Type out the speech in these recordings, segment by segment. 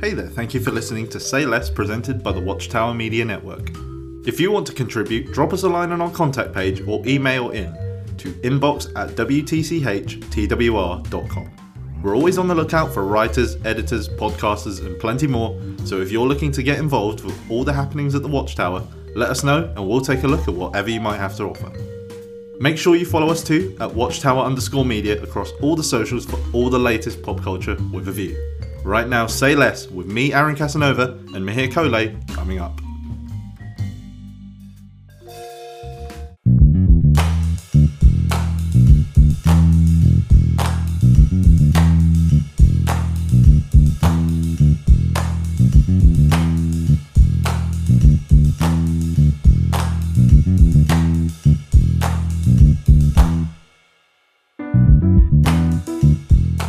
Hey there, thank you for listening to Say Less presented by the Watchtower Media Network. If you want to contribute, drop us a line on our contact page or email in to inbox at wtchtwr.com. We're always on the lookout for writers, editors, podcasters, and plenty more, so if you're looking to get involved with all the happenings at the Watchtower, let us know and we'll take a look at whatever you might have to offer. Make sure you follow us too at Watchtower underscore media across all the socials for all the latest pop culture with a view. Right now, Say Less with me, Aaron Casanova, and Mihir Kole coming up.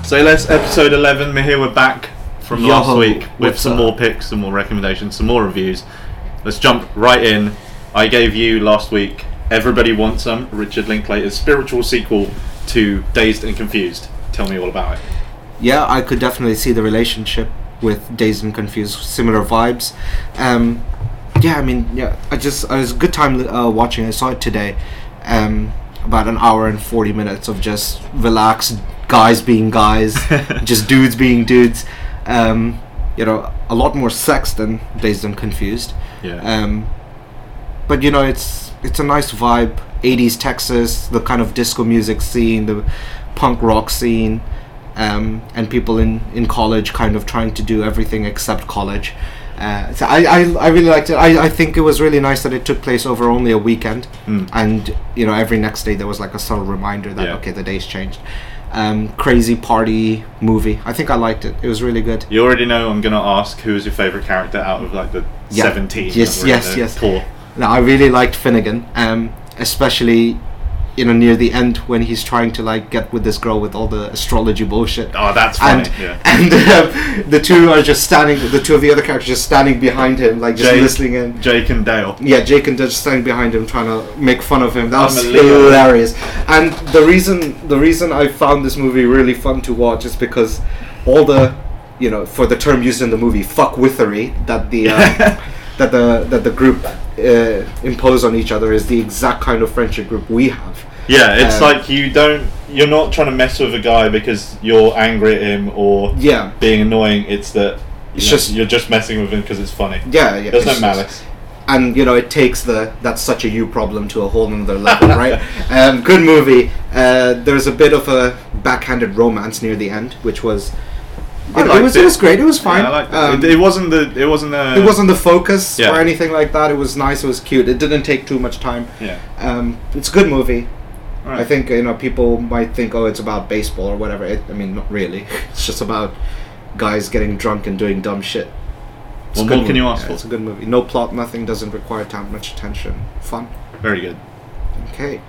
Say Less, episode 11. We're here. we're back from last Yo, week with some up? more picks, some more recommendations, some more reviews. Let's jump right in. I gave you last week Everybody Wants Some, Richard Linklater's spiritual sequel to Dazed and Confused. Tell me all about it. Yeah, I could definitely see the relationship with Dazed and Confused, similar vibes. Um, yeah, I mean, yeah, I just it was a good time uh, watching. I saw it today. Um, about an hour and forty minutes of just relaxed guys being guys, just dudes being dudes. Um, you know, a lot more sex than Dazed and Confused. Yeah. Um, but you know, it's it's a nice vibe. 80s Texas, the kind of disco music scene, the punk rock scene, um, and people in, in college kind of trying to do everything except college. Uh, so I, I, I really liked it. I, I think it was really nice that it took place over only a weekend, Mm. and you know every next day there was like a subtle reminder that Yeah. okay the day's changed. Um, crazy party movie. I think I liked it. It was really good. You already know I'm going to ask who is your favourite character out of like the Yeah. 17 Yes, that were in yes, yes. tour. Now, I really liked Finnegan, um, especially you know near the end when he's trying to like get with this girl with all the astrology bullshit. Oh, that's funny. And yeah. and um, the two are just standing. The two of the other characters just standing behind him, like just Jake- listening in. Jake and Dale. Yeah, Jake and Dutch standing behind him, trying to make fun of him. That was I'm a Leo. hilarious. And the reason the reason I found this movie really fun to watch is because all the, you know, for the term used in the movie, fuck withery that the uh, that the that the group uh, impose on each other is the exact kind of friendship group we have. Yeah, it's Um, like you don't. You're not trying to mess with a guy because you're angry at him or Yeah, being annoying. It's that It's know, just- you're just messing with him because it's funny. yeah, yeah. There's no it's just- malice. and you know it takes the that's such a you problem to a whole another level right um, good movie uh, there's a bit of a backhanded romance near the end which was I know, it was it. it was great it was fine Yeah, Um, it. it. wasn't the. It wasn't the. it wasn't the focus Yeah. or anything like that it was nice it was cute it didn't take too much time Yeah. um, it's a good movie Alright. I think you know people might think oh it's about baseball or whatever it, I mean not really it's just about guys getting drunk and doing dumb shit It's What more can movie. you ask Yeah, for? It's a good movie. No plot, nothing. Doesn't require that much attention. Fun. Very good. Okay.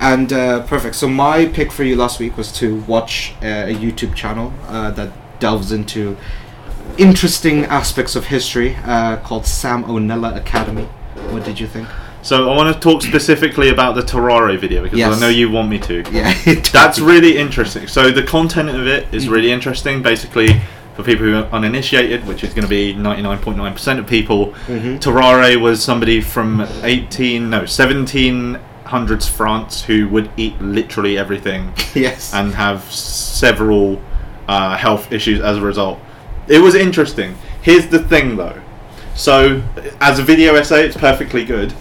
And uh, perfect. So my pick for you last week was to watch uh, a YouTube channel uh, that delves into interesting aspects of history uh, called Sam O'Nella Academy. What did you think? So I want to talk specifically about the Tarrare video because Yes. I know you want me to. Yeah, That's really interesting. So the content of it Mm. really interesting. Basically, for people who are uninitiated, which is going to be 99.9% of people, Mhm. Tarrare was somebody from 18 no 1700s France who would eat literally everything yes. and have several uh, health issues as a result. It was interesting. Here's the thing though. So, as a video essay, it's perfectly good.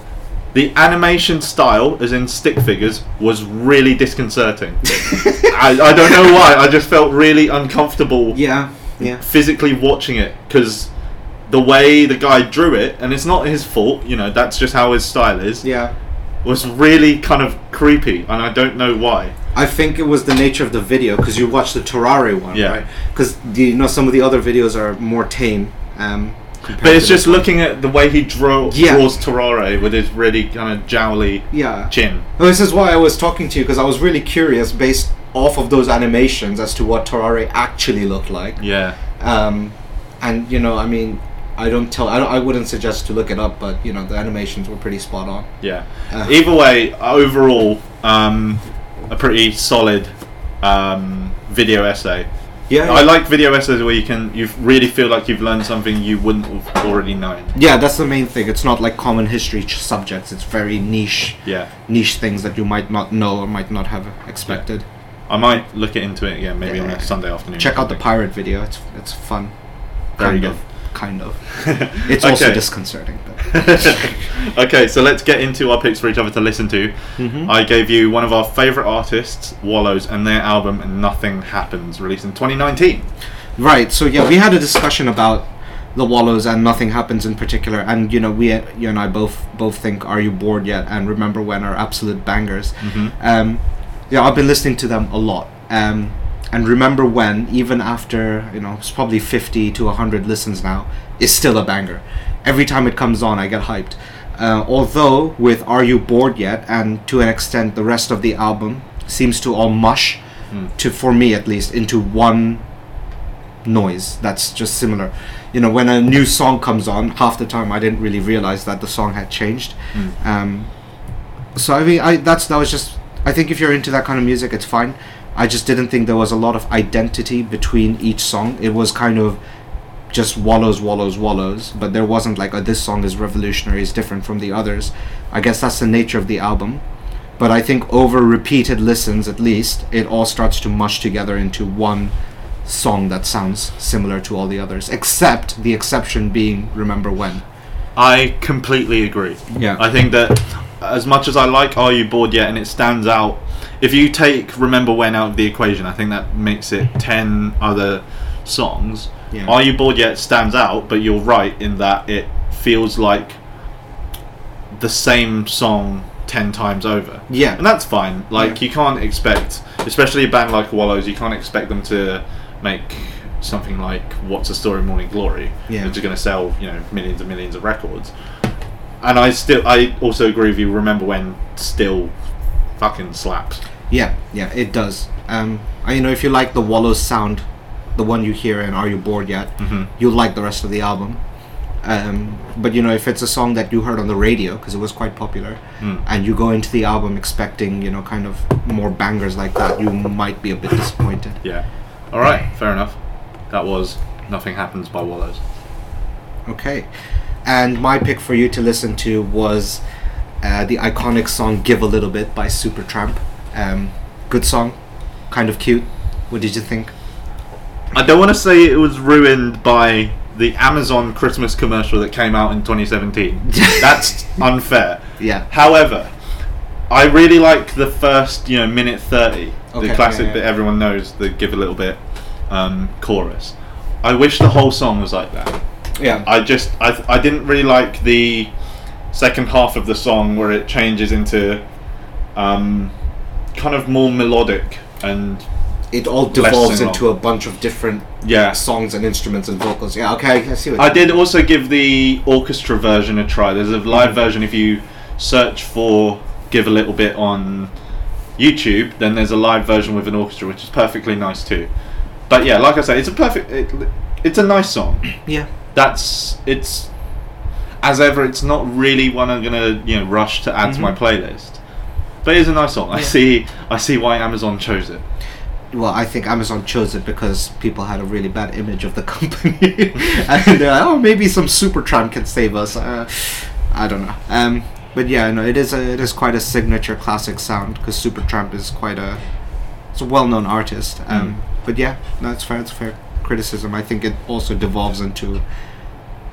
The animation style, as in stick figures, was really disconcerting. I, I don't know why. I just felt really uncomfortable yeah. Yeah. physically watching it because the way the guy drew it, and it's not his fault, you know, that's just how his style is, Yeah. was really kind of creepy, and I don't know why. I think it was the nature of the video because you watched the Tarrare one, Yeah. right? Because you know some of the other videos are more tame. Um, But it's just one. looking at the way he draw, Yeah. draws Tarrare with his really kind of jowly Yeah. chin. Well, this is why I was talking to you because I was really curious based off of those animations as to what Tarrare actually looked like. Yeah. Um, and you know, I mean, I don't tell. I, don't, I wouldn't suggest to look it up, but you know, the animations were pretty spot on. Yeah. Uh. Either way, overall, um, a pretty solid um, video essay. Yeah, I like video essays where you can you really feel like you've learned something you wouldn't have already known. Yeah, that's the main thing. It's not like common history ch- subjects. It's very niche, Yeah, niche things that you might not know or might not have expected. I might look into it again, maybe on a Sunday afternoon. Check out the pirate video. It's it's fun. Very kind good. Of, kind of. It's also disconcerting. Okay, so let's get into our picks for each other to listen to. Mhm. I gave you one of our favourite artists, Wallows, and their album "Nothing Happens," released in 2019. Right. So yeah, we had a discussion about the Wallows and nothing happens in particular, and you know we you and I both both think "Are You Bored Yet?" and "Remember When" are absolute bangers. Mhm. Um, yeah, I've been listening to them a lot. Um, and "Remember When," even after you know it's probably fifty to hundred listens now, is still a banger. Every time it comes on, I get hyped. Uh, although with "Are You Bored Yet?" and to an extent the rest of the album seems to all mush, Mm. to for me at least, into one noise that's just similar. You know, when a new song comes on, half the time I didn't really realize that the song had changed. Mm. Um, so I mean, I that's that was just. I think if you're into that kind of music, it's fine. I just didn't think there was a lot of identity between each song. It was kind of just wallows, wallows, wallows. But there wasn't like, oh, this song is revolutionary, is different from the others. I guess that's the nature of the album. But I think over repeated listens, at least, it all starts to mush together into one song that sounds similar to all the others, except the exception being "Remember When." I completely agree. Yeah. I think that as much as I like Are You Bored Yet and it stands out, if you take Remember When out of the equation, I think that makes it 10 other songs. Yeah. Are You Bored Yet stands out, but you're right in that it feels like the same song 10 times over. Yeah. And that's fine. Like, Yeah. you can't expect, especially a band like Wallows, you can't expect them to make something like What's a Story Morning Glory, Yeah. which are going to sell, you know, millions and millions of records. And I still, I also agree with you. Remember when still fucking slaps. Yeah, yeah, it does. Um, I, you know, if you like the Wallows sound, the one you hear in "Are You Bored Yet," Mhm. you'll like the rest of the album. Um, but you know, if it's a song that you heard on the radio because it was quite popular, Mm. and you go into the album expecting, you know, kind of more bangers like that, you might be a bit disappointed. Yeah. All right. Fair enough. That was Nothing Happens by Wallows. Okay, and my pick for you to listen to was uh, the iconic song "Give a Little Bit" by Supertramp. Um, good song, kind of cute. What did you think? I don't want to say it was ruined by the Amazon Christmas commercial that came out in 2017. That's unfair. Yeah. However, I really like the first, you know, minute 30, Okay, the classic yeah, yeah. that everyone knows, the give a little bit um, chorus. I wish the whole song was like that. Yeah. I just, I, I didn't really like the second half of the song where it changes into um, kind of more melodic and it all devolves into a bunch of different yeah. songs and instruments and vocals. Yeah, okay, I see what I did also give the orchestra version a try. There's a live mm-hmm. version if you search for "Give a Little Bit" on YouTube. Then there's a live version with an orchestra, which is perfectly nice too. But yeah, like I say, it's a perfect. It, it's a nice song. Yeah. That's it's. As ever, it's not really one I'm gonna you know rush to add to my mm-hmm. playlist. But it's a nice song. I see. I see why Amazon chose it. Well, I think Amazon chose it because people had a really bad image of the company, and they're like, oh, maybe some Supertramp can save us. Uh, I don't know. Um, but yeah, no, it is a, it is quite a signature classic sound because Supertramp is quite a it's a well-known artist. Um, But yeah, no, it's fair. It's fair criticism. I think it also devolves into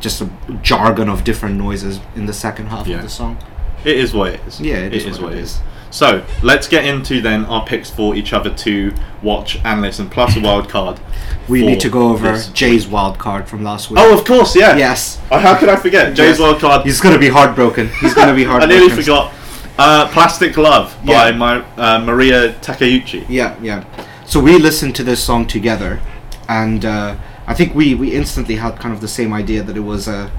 just a jargon of different noises in the second half Yeah. of the song. It is what it is. Yeah, it is is what what it it is. is. So let's get into then our picks for each other to watch and listen, plus a wild card. We need to go over this Jay's wild card from last week. Oh, of course, yeah. yes. Oh, how could I forget? Jay's Yes. wild card. He's gonna be heartbroken. He's gonna be heartbroken. I nearly forgot. Uh, Plastic Love by Yeah. my, uh, Mariya Takeuchi. Yeah, yeah. So we listened to this song together, and uh, I think we we instantly had kind of the same idea that it was a.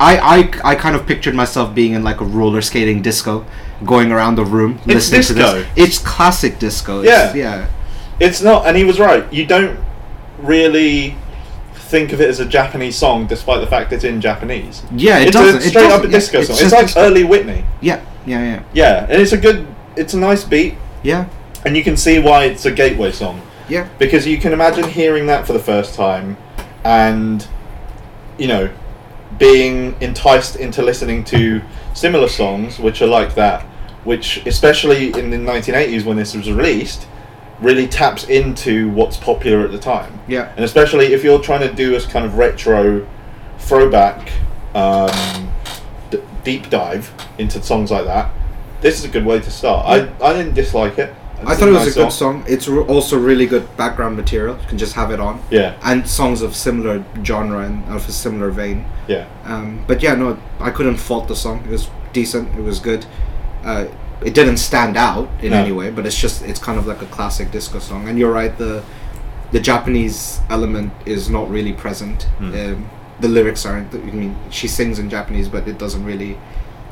I, I, I kind of pictured myself being in like a roller skating disco, going around the room It's listening to this. It's classic disco. It's, Yeah. yeah, It's not, and he was right. You don't really think of it as a Japanese song, despite the fact it's in Japanese. yeah. It it's doesn't. a straight up doesn't- a disco yeah, song. it's It's like disco. early Whitney. Yeah, yeah, yeah, Yeah, and it's a good, it's a nice beat, yeah. and you can see why it's a gateway song. Yeah. Because you can imagine hearing that for the first time and, you know, being enticed into listening to similar songs which are like that, which, especially in the 1980s when this was released, really taps into what's popular at the time. Yeah. And especially if you're trying to do a kind of retro throwback um, d- deep dive into songs like that, this is a good way to start. I, I didn't dislike it. I thought it was nice a good song. It's re- also really good background material. You can just have it on. Yeah, And songs of similar genre and of a similar vein. yeah. Um, but yeah, no, I couldn't fault the song. It was decent. It was good. Uh, it didn't stand out in No. any way, but it's just it's kind of like a classic disco song. And you're right, the the Japanese element is not really present. Hmm. Um, the lyrics aren't. I mean, she sings in Japanese, but it doesn't really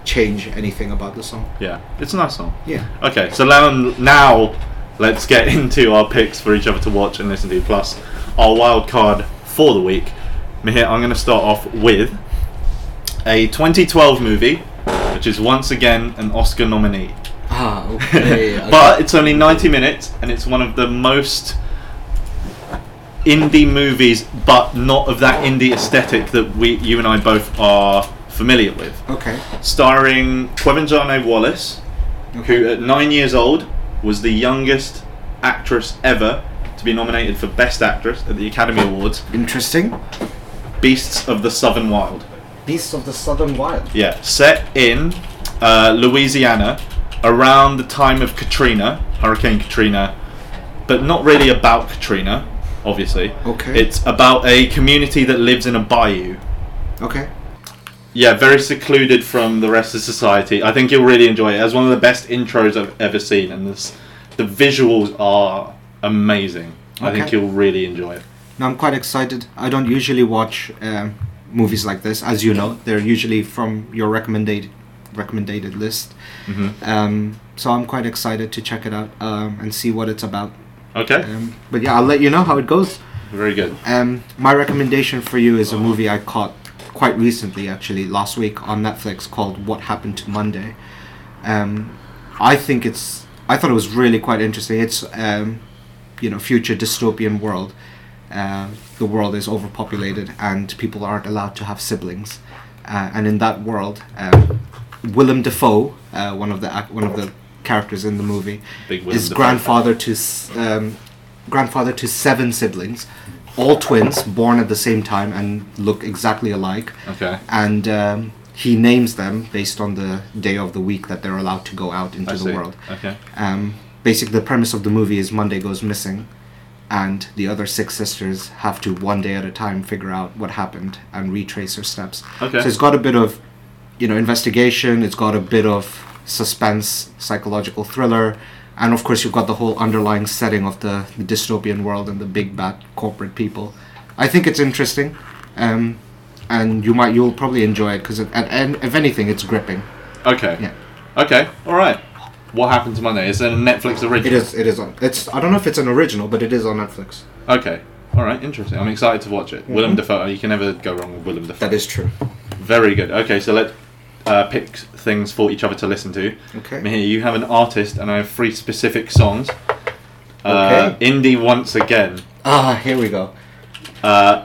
change anything about the song. Yeah, it's a nice song. Yeah. Okay, so now, now let's get into our picks for each other to watch and listen to, plus our wild card for the week. Mihir, I'm going to start off with a 2012 movie, which is once again an Oscar nominee. Ah, okay. but it's only 90 minutes, and it's one of the most indie movies, but not of that indie aesthetic that we, you and I both are familiar with. okay. Starring Quevin Wallace, who at nine years old was the youngest actress ever to be nominated for Best Actress at the Academy Awards. Interesting. Beasts of the Southern Wild. Beasts of the Southern Wild. Yeah, set in uh, Louisiana around the time of Katrina, Hurricane Katrina, but not really about Katrina, obviously. Okay. It's about a community that lives in a bayou. Okay. Yeah, very secluded from the rest of society. I think you'll really enjoy it. It has one of the best intros I've ever seen, and this, the visuals are amazing. I think you'll really enjoy it. Now I'm quite excited. I don't usually watch um, movies like this, as you know. They're usually from your recommended recommended list. hmm Um, so I'm quite excited to check it out um, and see what it's about. Okay, Um, but yeah, I'll let you know how it goes. very good. Um, my recommendation for you is a movie I caught quite recently, actually last week on Netflix called What Happened to Monday. Um, I think it's. I thought it was really quite interesting. It's um, you know future dystopian world. Uh, the world is overpopulated and people aren't allowed to have siblings. Uh, and in that world, um, Willem Dafoe, uh, one of the ac- one of the characters in the movie, is Dafoe grandfather to um, grandfather to seven siblings, all twins, born at the same time and look exactly alike. Okay, And um, he names them based on the day of the week that they're allowed to go out into I the see. world. Okay, Um, basically, the premise of the movie is Monday goes missing, and the other six sisters have to one day at a time figure out what happened and retrace her steps. Okay. So it's got a bit of, you know, investigation. It's got a bit of suspense, psychological thriller, and of course you've got the whole underlying setting of the, the dystopian world and the big bad corporate people. I think it's interesting, um, and you might you'll probably enjoy it because and if anything, it's gripping. okay, Yeah. okay. All right. What happened to Monday? Is it a Netflix original? It is. It is on. It's. I don't know if it's an original, but it is on Netflix. Okay. All right. Interesting. I'm excited to watch it. Willem Mhm. Dafoe. You can never go wrong with Willem Dafoe. That is true. Very good. Okay, so let's uh, pick things for each other to listen to. Okay. Here, you have an artist, and I have three specific songs. Uh, Okay. Indie once again. Ah, here we go. Uh,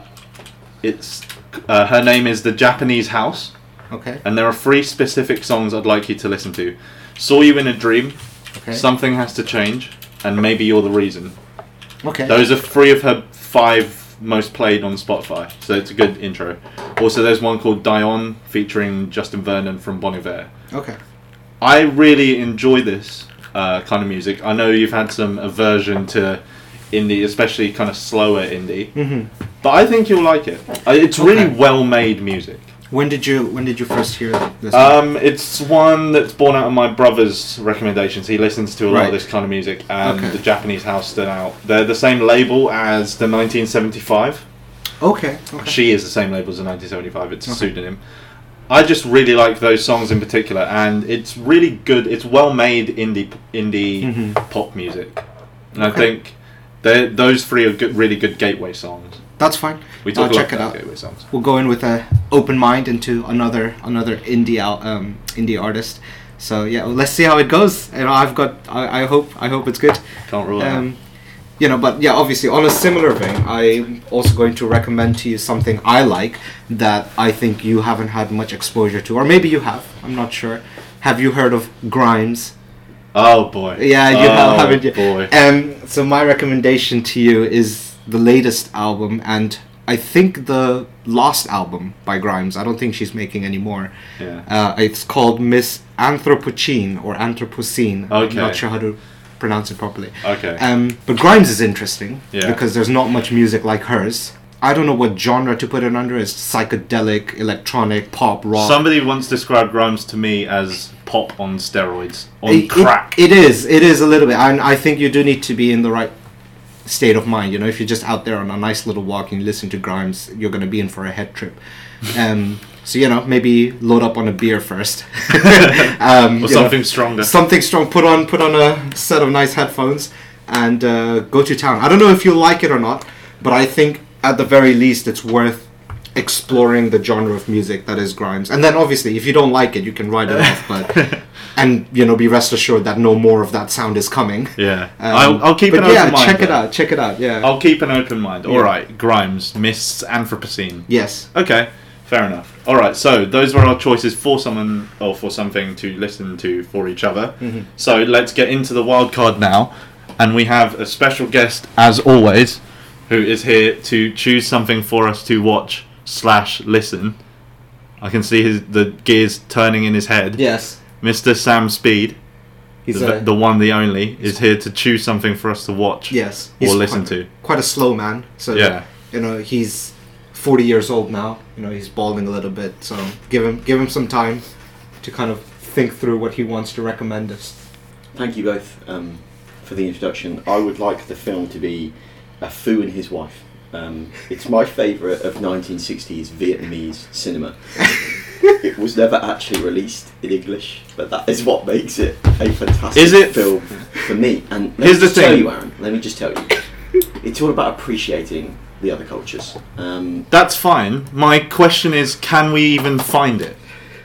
it's uh, her name is the Japanese House, Okay. and there are three specific songs I'd like you to listen to. Saw you in a dream. Okay. Something has to change, and maybe you're the reason. okay. Those are three of her five most played on Spotify, so it's a good intro. Also, there's one called Dionne featuring Justin Vernon from Bon Iver. Okay. I really enjoy this uh, kind of music. I know you've had some aversion to indie, especially kind of slower indie, hmm but I think you'll like it. Uh, It's really Okay. well-made music. When did you When did you first hear this? Um, it's one that's born out of my brother's recommendations. He listens to a lot Right. of this kind of music, and Okay. the Japanese house stood out. They're the same label as the 1975. okay. Okay. She is the same label as the 1975. It's a Okay. pseudonym. I just really like those songs in particular, and it's really good. It's well-made indie indie Mhm. pop music, and I think they those three are good, really good gateway songs. That's fine. We I'll talk a check it out. We'll go in with a open mind into another another indie out um, indie artist. So yeah, well, let's see how it goes. And I've got. I, I hope. I hope it's good. Can't rule. Um, you know, but yeah, obviously, on a similar vein, I'm also going to recommend to you something I like that I think you haven't had much exposure to, or maybe you have. I'm not sure. Have you heard of Grimes? Oh boy. Yeah, you oh, have, haven't you? Boy. Um, so my recommendation to you is the latest album, and I think the last album by Grimes. I don't think she's making any more. Yeah. Uh, it's called Miss Anthropocene or Anthropocene. I'm Okay. not sure how to pronounce it properly. Okay. Um, but Grimes is interesting Yeah. because there's not much music like hers. I don't know what genre to put it under. It's psychedelic, electronic, pop, rock. Somebody once described Grimes to me as pop on steroids, on It- it- crack. it is. It is a little bit. And I think you do need to be in the right state of mind. You know, if you're just out there on a nice little walk and you listen to Grimes, you're going to be in for a head trip. Um, so, you know, maybe load up on a beer first. um, or you know, something stronger. something strong. Put on put on a set of nice headphones and uh, go to town. I don't know if you like it or not, but I think at the very least it's worth exploring the genre of music that is Grimes. And then obviously, if you don't like it, you can write it off. But and you know, be rest assured that no more of that sound is coming. yeah. Um, I'll, I'll keep an yeah, open mind. check it out. Check it out. Yeah. I'll keep an open mind. Yeah. All right. Grimes, Miss Anthropocene. yes. Okay, fair enough. All right, so those were our choices for someone or for something to listen to for each other. Mhm. So let's get into the wild card now, and we have a special guest as always, who is here to choose something for us to watch slash listen. I can see his the gears turning in his head. Yes. Mr. Sam Speed, He's the, a the one, the only, is here to choose something for us to watch yes. or He's listen quite, to. Quite a slow man. So Yeah. you know he's 40 years old now. You know he's balding a little bit. So give him give him some time to kind of think through what he wants to recommend us. Thank you both um, for the introduction. I would like the film to be A Phu and His Wife. Um, it's my favourite of 1960s Vietnamese cinema. it was never actually released in English, but that is what makes it a fantastic Is it- film for me. And let Here's me the just tell thing. you, Aaron. Let me just tell you, it's all about appreciating the other cultures. Um, That's fine. My question is, can we even find it?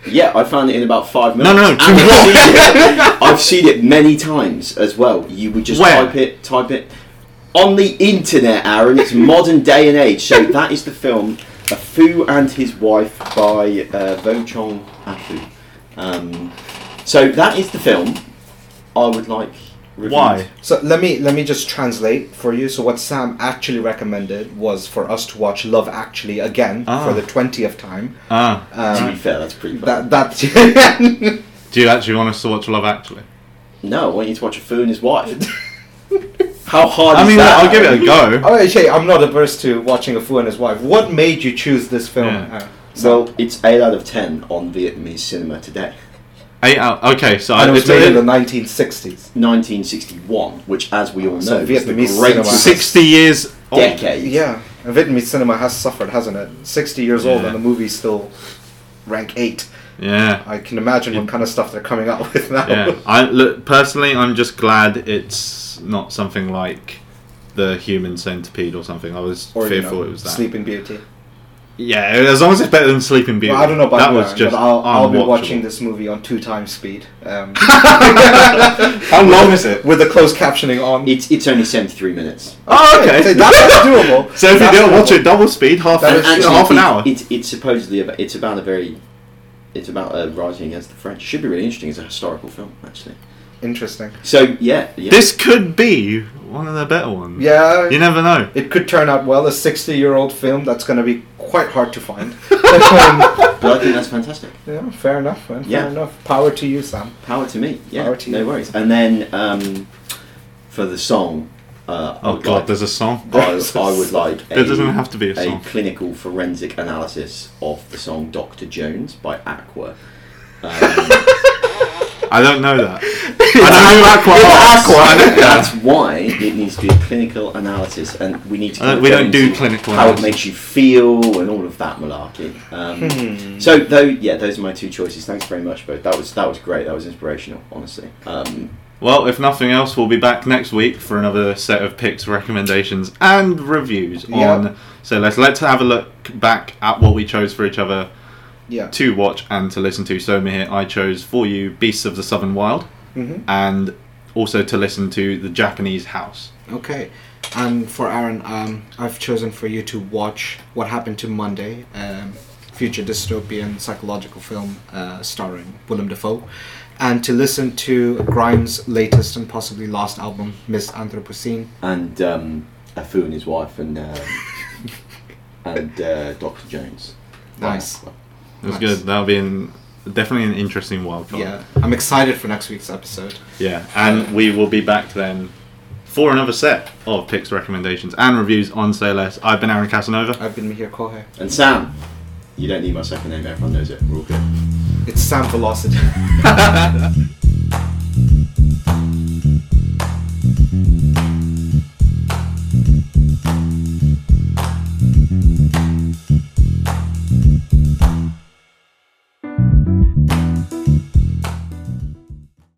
Yeah, I found it in about five minutes. no, And to I've, what? seen it, I've seen it many times as well. You would just Where? type it, type it on the internet, Aaron. It's modern day and age. So that is the film, A Phu and His Wife by uh, Vo Chong A Phu. Um, so that is the film. I would like. Reviewed. Why? So let me let me just translate for you. So what Sam actually recommended was for us to watch Love Actually again Ah. for the twentieth time. Ah, To be Um, fair, that's pretty bad. that that do you actually want us to watch Love Actually? No, I want you to watch A Phu and His Wife. How hard is that? I is mean, that? I'll give it a go. Oh, okay, I'm not averse to watching a fool and his wife. What made you choose this film? Yeah. Uh, Well, it's 8 out of 10 on Vietnamese cinema today. Eight out. Okay, so and it was it's made a- in the 1960s. 1961, which, as we all So know, is the Vietnamese greatest cinema- 60 years old. decade. Yeah, and Vietnamese cinema has suffered, hasn't it? 60 years old, and the movie's still rank eight. Yeah. I can imagine what kind of stuff they're coming up with now. Yeah. I look personally. I'm just glad it's not something like the Human Centipede or something. I was or you fearful know, it was that. Sleeping Beauty. Yeah, as long as it's better than Sleeping Beauty. Well, I don't know about that you, was just but I'll, I'll be watching this movie on two times speed. Um, How long is it? with the closed captioning on. It's, it's only 73 minutes. Oh, okay. So that's, that's doable. So if you don't watch it double speed, half an, actually, half an it- hour. It's, it's supposedly about, it's about a very it's about uh, rising against the French. Should be really interesting It's a historical film, actually. Interesting. So yeah, yeah. This could be one of the better ones. Yeah, You never know. it could turn out well. A 60 year old film that's going to be quite hard to find. Um, but I think that's fantastic. yeah, fair enough, man. Fair Yeah. enough. Power to you, Sam. Power to me. Yeah, Power to no you. worries. And then um, for the song, uh, Oh god, like- there's a song. I, I would like a, There doesn't have to be a a song. clinical forensic analysis of the song Dr. Jones by Aqua. Um, I don't know that. I know who Aqua It's. Aqua. That's why it needs to be a clinical analysis, and we need to. Uh, we don't do clinical How analysis. it makes you feel and all of that malarkey. Um, Hmm. so, though, yeah, those are my two choices. Thanks very much, both. That was that was great. That was inspirational, honestly. Um, Well, if nothing else, we'll be back next week for another set of picks, recommendations, and reviews Yeah. on. So let's let's have a look back at what we chose for each other Yeah. to watch and to listen to. So here, I chose for you Beasts of the Southern Wild, hmm and also to listen to The Japanese House. Okay. and for Aaron, um, I've chosen for you to watch What Happened to Monday, um, future dystopian psychological film uh, starring Willem Dafoe, and to listen to Grimes' latest and possibly last album, Miss Anthropocene. And um, a foo and his wife, and um, and uh, Doctor Jones. Nice. It was Nice. good. That'll be an, definitely an interesting wild card. Yeah, I'm excited for next week's episode. Yeah, and we will be back then for another set of picks, recommendations, and reviews on Say Less. I've been Aaron Casanova. I've been Mihir Kohe. And Sam, you don't need my second name. Everyone knows it. We're all good. It's Sam Velocity.